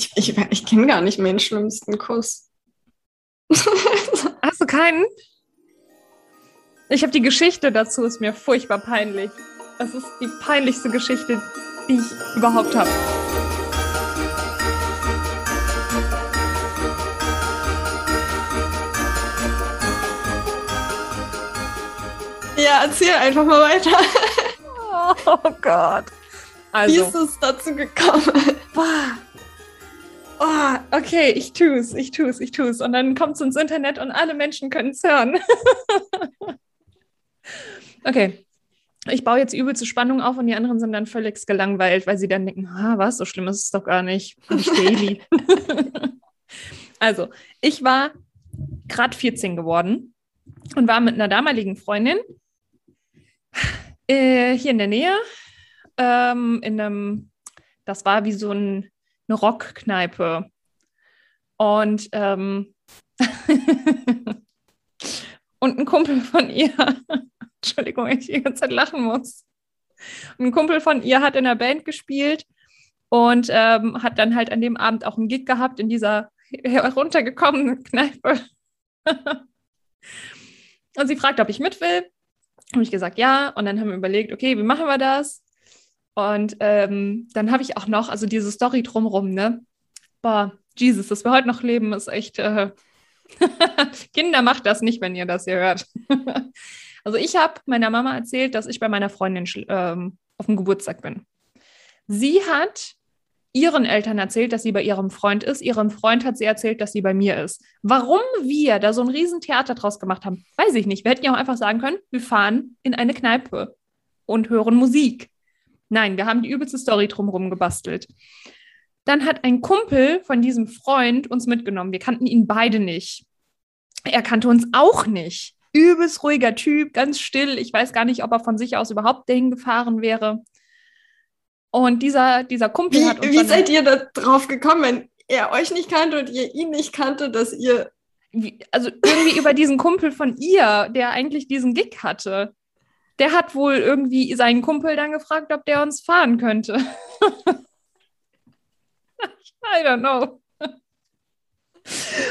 Ich, ich, ich kenne gar nicht meinen schlimmsten Kuss. Hast du keinen? Ich habe die Geschichte dazu, ist mir furchtbar peinlich. Das ist die peinlichste Geschichte, die ich überhaupt habe. Ja, erzähl einfach mal weiter. Oh Gott. Also. Wie ist es dazu gekommen? Boah. Oh, okay, ich tu's, ich tu's, ich tu's. Und dann kommt es ins Internet und alle Menschen können es hören. okay. Ich baue jetzt übelste Spannung auf und die anderen sind dann völlig gelangweilt, weil sie dann denken, ah, was, so schlimm ist es doch gar nicht. Nicht daily. also, ich war gerade 14 geworden und war mit einer damaligen Freundin äh, hier in der Nähe ähm, in einem, das war wie so ein, eine Rockkneipe. Und, ähm, und ein Kumpel von ihr, Entschuldigung, ich die ganze Zeit lachen muss. ein Kumpel von ihr hat in der Band gespielt und ähm, hat dann halt an dem Abend auch einen Gig gehabt in dieser heruntergekommenen Kneipe. und sie fragt, ob ich mit will. Habe ich gesagt, ja. Und dann haben wir überlegt, okay, wie machen wir das? Und ähm, dann habe ich auch noch, also diese Story drumrum, ne? Boah, Jesus, dass wir heute noch leben, ist echt. Äh Kinder, macht das nicht, wenn ihr das hier hört. also, ich habe meiner Mama erzählt, dass ich bei meiner Freundin ähm, auf dem Geburtstag bin. Sie hat ihren Eltern erzählt, dass sie bei ihrem Freund ist. Ihrem Freund hat sie erzählt, dass sie bei mir ist. Warum wir da so ein Riesentheater draus gemacht haben, weiß ich nicht. Wir hätten ja auch einfach sagen können, wir fahren in eine Kneipe und hören Musik. Nein, wir haben die übelste Story drumherum gebastelt. Dann hat ein Kumpel von diesem Freund uns mitgenommen. Wir kannten ihn beide nicht. Er kannte uns auch nicht. Übelst ruhiger Typ, ganz still. Ich weiß gar nicht, ob er von sich aus überhaupt dahin gefahren wäre. Und dieser, dieser Kumpel wie, hat uns. Wie seid ihr da drauf gekommen, wenn er euch nicht kannte und ihr ihn nicht kannte, dass ihr. Also irgendwie über diesen Kumpel von ihr, der eigentlich diesen Gig hatte der hat wohl irgendwie seinen Kumpel dann gefragt, ob der uns fahren könnte. I don't know.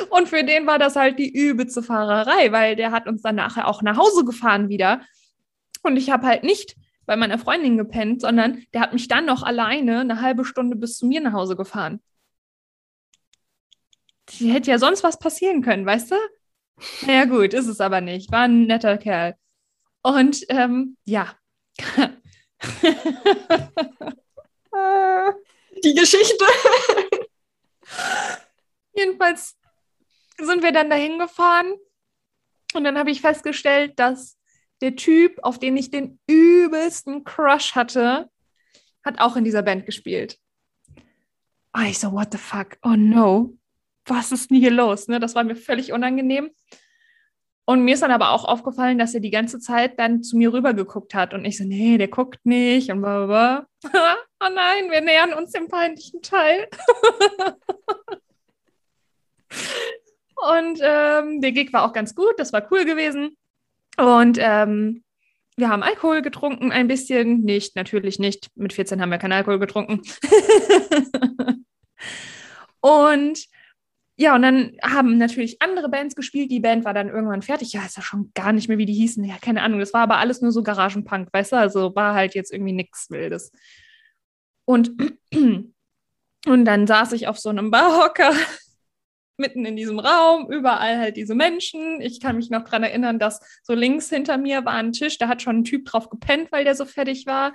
Und für den war das halt die übelste Fahrerei, weil der hat uns dann nachher auch nach Hause gefahren wieder. Und ich habe halt nicht bei meiner Freundin gepennt, sondern der hat mich dann noch alleine eine halbe Stunde bis zu mir nach Hause gefahren. Die hätte ja sonst was passieren können, weißt du? Naja, gut, ist es aber nicht. War ein netter Kerl. Und ähm, ja. Die Geschichte. Jedenfalls sind wir dann dahin gefahren und dann habe ich festgestellt, dass der Typ, auf den ich den übelsten Crush hatte, hat auch in dieser Band gespielt. Ah, ich so, what the fuck? Oh no. Was ist denn hier los? Ne? Das war mir völlig unangenehm. Und mir ist dann aber auch aufgefallen, dass er die ganze Zeit dann zu mir rüber geguckt hat. Und ich so, nee, der guckt nicht. Und bla, bla. oh nein, wir nähern uns dem peinlichen Teil. und ähm, der Gig war auch ganz gut, das war cool gewesen. Und ähm, wir haben Alkohol getrunken, ein bisschen. Nicht, natürlich nicht. Mit 14 haben wir keinen Alkohol getrunken. und ja, und dann haben natürlich andere Bands gespielt. Die Band war dann irgendwann fertig. Ja, ist ja schon gar nicht mehr, wie die hießen. Ja, keine Ahnung. Das war aber alles nur so Garagenpunk, weißt du? Also war halt jetzt irgendwie nichts Wildes. Und, und dann saß ich auf so einem Barhocker mitten in diesem Raum, überall halt diese Menschen. Ich kann mich noch daran erinnern, dass so links hinter mir war ein Tisch, da hat schon ein Typ drauf gepennt, weil der so fertig war.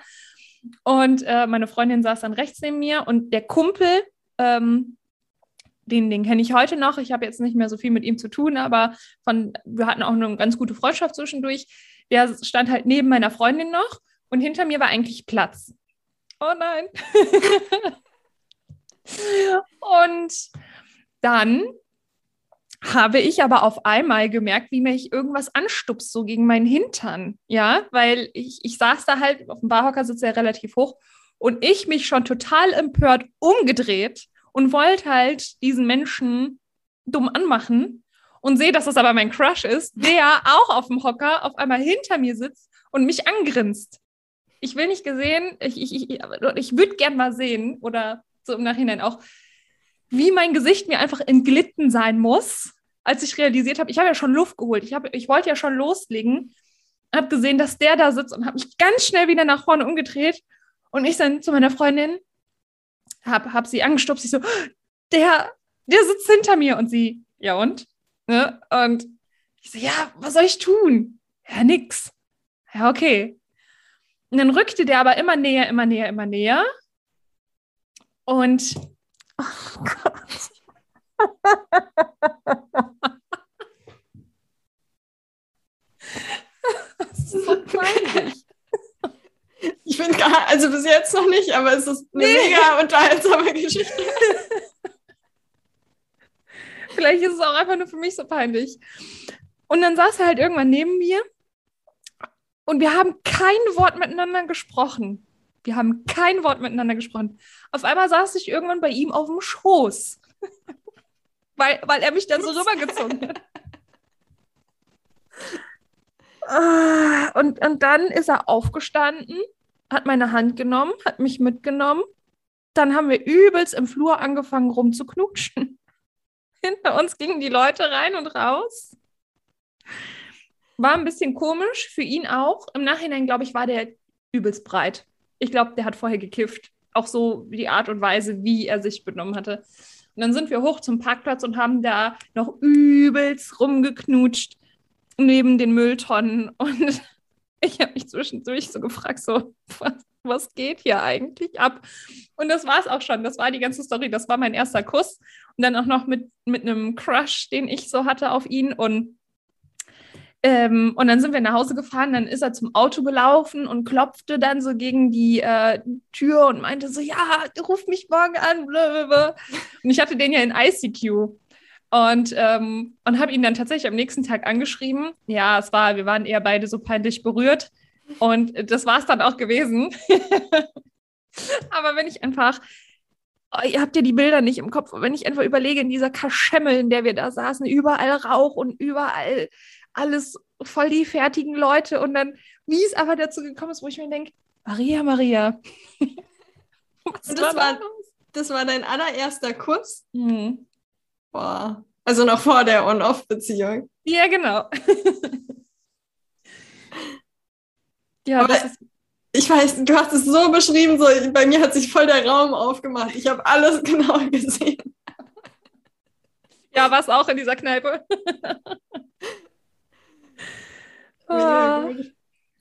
Und äh, meine Freundin saß dann rechts neben mir und der Kumpel, ähm, den, den kenne ich heute noch. Ich habe jetzt nicht mehr so viel mit ihm zu tun, aber von, wir hatten auch eine ganz gute Freundschaft zwischendurch. Der stand halt neben meiner Freundin noch und hinter mir war eigentlich Platz. Oh nein. und dann habe ich aber auf einmal gemerkt, wie mich irgendwas anstupst, so gegen meinen Hintern. Ja, weil ich, ich saß da halt, auf dem Barhocker sitzt er relativ hoch und ich mich schon total empört umgedreht und wollte halt diesen Menschen dumm anmachen und sehe, dass das aber mein Crush ist, der auch auf dem Hocker auf einmal hinter mir sitzt und mich angrinst. Ich will nicht gesehen, ich, ich, ich, ich würde gern mal sehen oder so im Nachhinein auch, wie mein Gesicht mir einfach entglitten sein muss, als ich realisiert habe, ich habe ja schon Luft geholt. Ich, hab, ich wollte ja schon loslegen. Habe gesehen, dass der da sitzt und habe mich ganz schnell wieder nach vorne umgedreht. Und ich dann zu meiner Freundin, habe hab sie angestupst. Ich so, der, der sitzt hinter mir. Und sie, ja und? Ne? Und ich so, ja, was soll ich tun? Ja, nix. Ja, okay. Und dann rückte der aber immer näher, immer näher, immer näher. Und oh Gott. das ist so peinlich. Ich finde gar, also bis jetzt noch nicht, aber es ist eine nee. mega unterhaltsame Geschichte. Vielleicht ist es auch einfach nur für mich so peinlich. Und dann saß er halt irgendwann neben mir und wir haben kein Wort miteinander gesprochen. Wir haben kein Wort miteinander gesprochen. Auf einmal saß ich irgendwann bei ihm auf dem Schoß, weil, weil er mich dann so rübergezogen hat. Ah, und, und dann ist er aufgestanden, hat meine Hand genommen, hat mich mitgenommen. Dann haben wir übelst im Flur angefangen rumzuknutschen. Hinter uns gingen die Leute rein und raus. War ein bisschen komisch, für ihn auch. Im Nachhinein, glaube ich, war der übelst breit. Ich glaube, der hat vorher gekifft. Auch so die Art und Weise, wie er sich benommen hatte. Und dann sind wir hoch zum Parkplatz und haben da noch übelst rumgeknutscht neben den Mülltonnen. Und ich habe mich zwischendurch so gefragt, so, was, was geht hier eigentlich ab? Und das war es auch schon. Das war die ganze Story. Das war mein erster Kuss. Und dann auch noch mit, mit einem Crush, den ich so hatte auf ihn. Und ähm, und dann sind wir nach Hause gefahren, dann ist er zum Auto gelaufen und klopfte dann so gegen die äh, Tür und meinte so, ja, ruf mich morgen an. Blablabla. Und ich hatte den ja in ICQ. Und, ähm, und habe ihn dann tatsächlich am nächsten Tag angeschrieben. Ja, es war, wir waren eher beide so peinlich berührt. Und das war es dann auch gewesen. Aber wenn ich einfach, oh, ihr habt ja die Bilder nicht im Kopf, wenn ich einfach überlege, in dieser Kaschemmel, in der wir da saßen, überall Rauch und überall alles voll die fertigen Leute und dann, wie es aber dazu gekommen ist, wo ich mir denke, Maria, Maria. das, war, war das war dein allererster Kuss? Mhm. Boah. Also noch vor der On-Off-Beziehung. Ja, genau. ja, aber das ist ich weiß, du hast es so beschrieben, so bei mir hat sich voll der Raum aufgemacht. Ich habe alles genau gesehen. Ja, was auch in dieser Kneipe. Ah.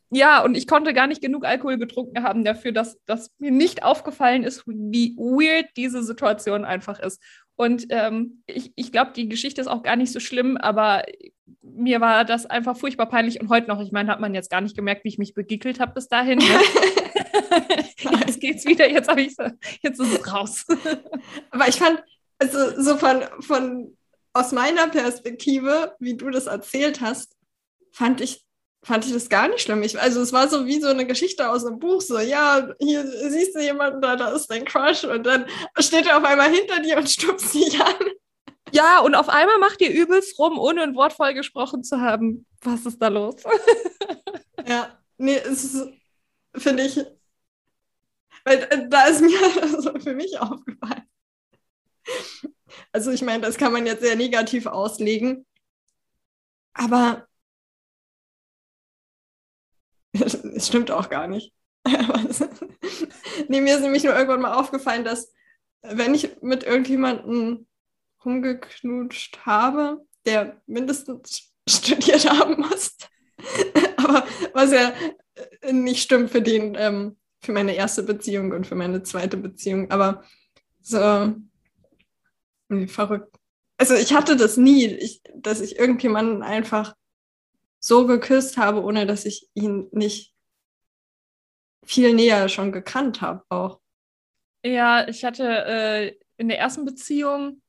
Ja, und ich konnte gar nicht genug Alkohol getrunken haben dafür, dass, dass mir nicht aufgefallen ist, wie weird diese Situation einfach ist. Und ähm, ich, ich glaube, die Geschichte ist auch gar nicht so schlimm, aber mir war das einfach furchtbar peinlich und heute noch. Ich meine, hat man jetzt gar nicht gemerkt, wie ich mich begickelt habe bis dahin. Ne? jetzt geht's wieder, jetzt habe ich jetzt ist es raus. aber ich fand, also so von, von aus meiner Perspektive, wie du das erzählt hast, fand ich fand ich das gar nicht schlimm. Ich, also es war so wie so eine Geschichte aus einem Buch, so, ja, hier siehst du jemanden da, da ist dein Crush und dann steht er auf einmal hinter dir und stupst dich an. Ja, und auf einmal macht ihr übelst rum, ohne ein Wort voll gesprochen zu haben. Was ist da los? ja, nee, es ist, finde ich, weil äh, da ist mir also für mich aufgefallen. Also ich meine, das kann man jetzt sehr negativ auslegen, aber Es stimmt auch gar nicht. nee, mir ist nämlich nur irgendwann mal aufgefallen, dass wenn ich mit irgendjemandem rumgeknutscht habe, der mindestens studiert haben muss, aber was ja nicht stimmt für den, ähm, für meine erste Beziehung und für meine zweite Beziehung, aber so nee, verrückt. Also ich hatte das nie, ich, dass ich irgendjemanden einfach so geküsst habe, ohne dass ich ihn nicht viel näher schon gekannt habe auch. Ja, ich hatte äh, in der ersten Beziehung,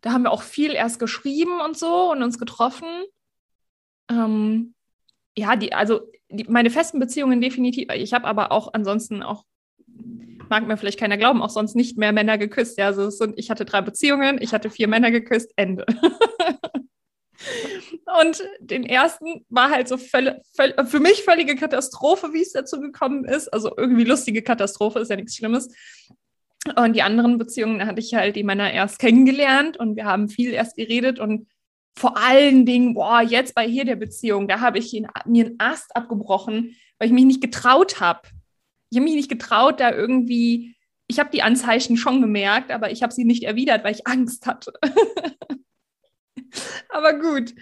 da haben wir auch viel erst geschrieben und so und uns getroffen. Ähm, ja, die, also die, meine festen Beziehungen definitiv. Ich habe aber auch ansonsten auch, mag mir vielleicht keiner glauben, auch sonst nicht mehr Männer geküsst. Ja, also sind, ich hatte drei Beziehungen, ich hatte vier Männer geküsst, Ende. Und den ersten war halt so völ, völ, für mich völlige Katastrophe, wie es dazu gekommen ist. Also irgendwie lustige Katastrophe, ist ja nichts Schlimmes. Und die anderen Beziehungen, hatte ich halt die Männer erst kennengelernt und wir haben viel erst geredet und vor allen Dingen, boah, jetzt bei hier der Beziehung, da habe ich ihn, mir einen Ast abgebrochen, weil ich mich nicht getraut habe. Ich habe mich nicht getraut, da irgendwie, ich habe die Anzeichen schon gemerkt, aber ich habe sie nicht erwidert, weil ich Angst hatte. aber gut,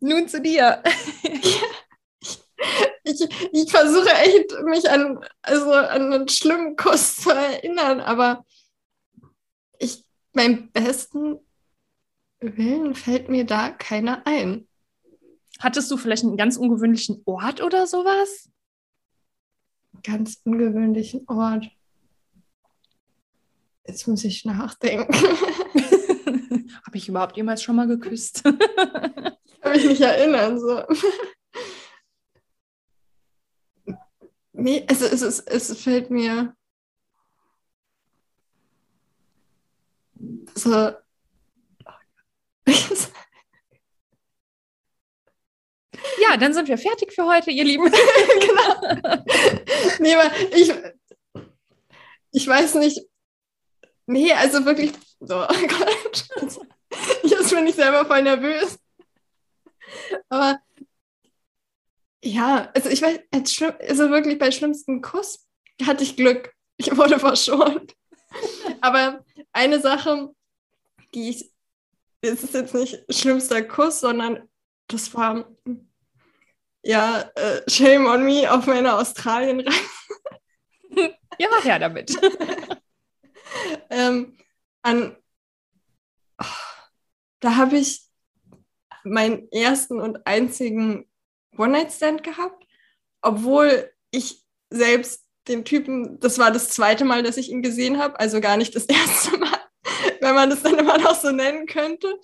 nun zu dir. ich, ich versuche echt, mich an, also an einen schlimmen Kuss zu erinnern, aber ich, beim besten Willen fällt mir da keiner ein. Hattest du vielleicht einen ganz ungewöhnlichen Ort oder sowas? Ganz ungewöhnlichen Ort. Jetzt muss ich nachdenken. Habe ich überhaupt jemals schon mal geküsst? Kann mich nicht erinnern. So. Nee, also es, es, es fällt mir so. Ja, dann sind wir fertig für heute, ihr Lieben. genau. Nee, aber ich, ich weiß nicht. Nee, also wirklich. So, oh Gott. Bin ich selber voll nervös. Aber ja, also ich weiß, also wirklich bei schlimmsten Kuss hatte ich Glück. Ich wurde verschont. Aber eine Sache, die ich, es ist jetzt nicht schlimmster Kuss, sondern das war ja äh, Shame on me auf meiner Australienreise. ja, her damit. ähm, an, da habe ich meinen ersten und einzigen One-Night-Stand gehabt, obwohl ich selbst den Typen, das war das zweite Mal, dass ich ihn gesehen habe, also gar nicht das erste Mal, wenn man das dann immer noch so nennen könnte.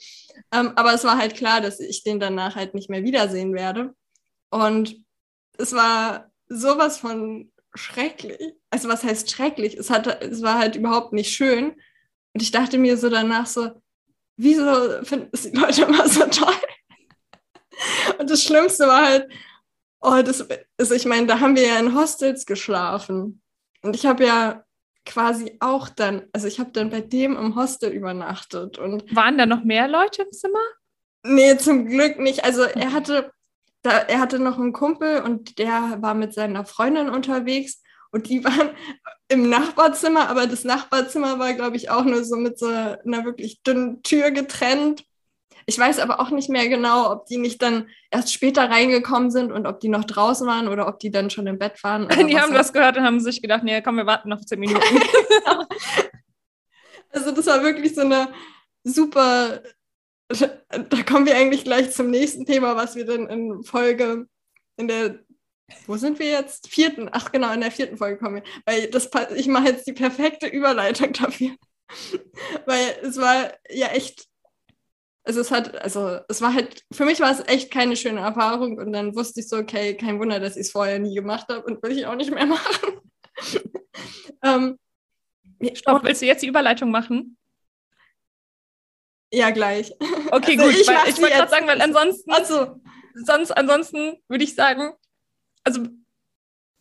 Ähm, aber es war halt klar, dass ich den danach halt nicht mehr wiedersehen werde. Und es war sowas von schrecklich. Also was heißt schrecklich? Es, hatte, es war halt überhaupt nicht schön. Und ich dachte mir so danach so, wieso finden es die Leute immer so toll? Und das Schlimmste war halt, oh, das, also ich meine, da haben wir ja in Hostels geschlafen. Und ich habe ja quasi auch dann, also ich habe dann bei dem im Hostel übernachtet. Und Waren da noch mehr Leute im Zimmer? Nee, zum Glück nicht. Also er hatte, da, er hatte noch einen Kumpel und der war mit seiner Freundin unterwegs und die waren im Nachbarzimmer, aber das Nachbarzimmer war, glaube ich, auch nur so mit so einer wirklich dünnen Tür getrennt. Ich weiß aber auch nicht mehr genau, ob die nicht dann erst später reingekommen sind und ob die noch draußen waren oder ob die dann schon im Bett waren. die haben das gehört und haben sich gedacht, nee, komm, wir warten noch zehn Minuten. also das war wirklich so eine super, da kommen wir eigentlich gleich zum nächsten Thema, was wir dann in Folge, in der, wo sind wir jetzt? Vierten, ach genau, in der vierten Folge kommen wir. Weil das, ich mache jetzt die perfekte Überleitung dafür. Weil es war ja echt also es hat, also es war halt, für mich war es echt keine schöne Erfahrung und dann wusste ich so, okay, kein Wunder, dass ich es vorher nie gemacht habe und will ich auch nicht mehr machen. ähm, Stopp, willst du jetzt die Überleitung machen? Ja, gleich. Okay, also gut, ich, ich wollte gerade sagen, weil ansonsten, also, sonst, ansonsten würde ich sagen, also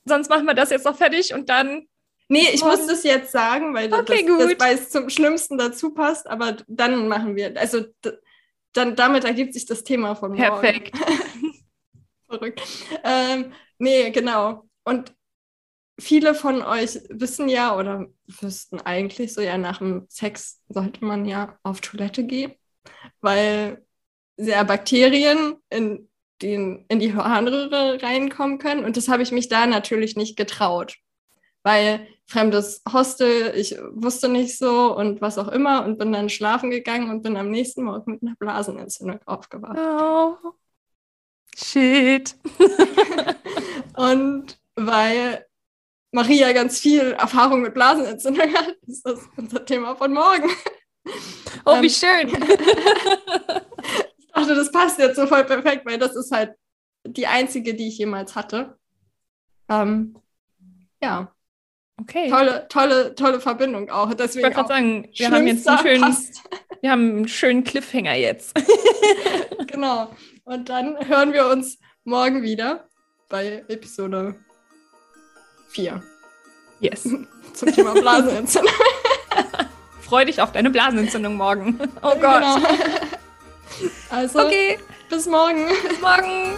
sonst machen wir das jetzt noch fertig und dann Nee, ich muss das jetzt sagen, weil, okay, das, das, weil es zum Schlimmsten dazu passt, aber dann machen wir, also dann damit ergibt sich das Thema von morgen. Perfekt. Verrückt. Ähm, nee, genau. Und viele von euch wissen ja oder wüssten eigentlich so, ja, nach dem Sex sollte man ja auf Toilette gehen, weil sehr Bakterien in, den, in die Harnröhre reinkommen können. Und das habe ich mich da natürlich nicht getraut, weil fremdes Hostel, ich wusste nicht so und was auch immer und bin dann schlafen gegangen und bin am nächsten Morgen mit einer Blasenentzündung aufgewacht. Oh, shit. und weil Maria ganz viel Erfahrung mit Blasenentzündung hat, ist das unser Thema von morgen. Oh, wie ähm, schön. dachte, das passt jetzt so voll perfekt, weil das ist halt die einzige, die ich jemals hatte. Ähm, ja. Okay. Tolle, tolle, tolle Verbindung auch. Deswegen ich wollte gerade sagen, wir haben jetzt einen schönen, wir haben einen schönen Cliffhanger jetzt. genau. Und dann hören wir uns morgen wieder bei Episode 4. Yes. Zum Thema Blasenentzündung. freu dich auf deine Blasenentzündung morgen. Oh Gott. Genau. Also, Okay, bis morgen. bis morgen.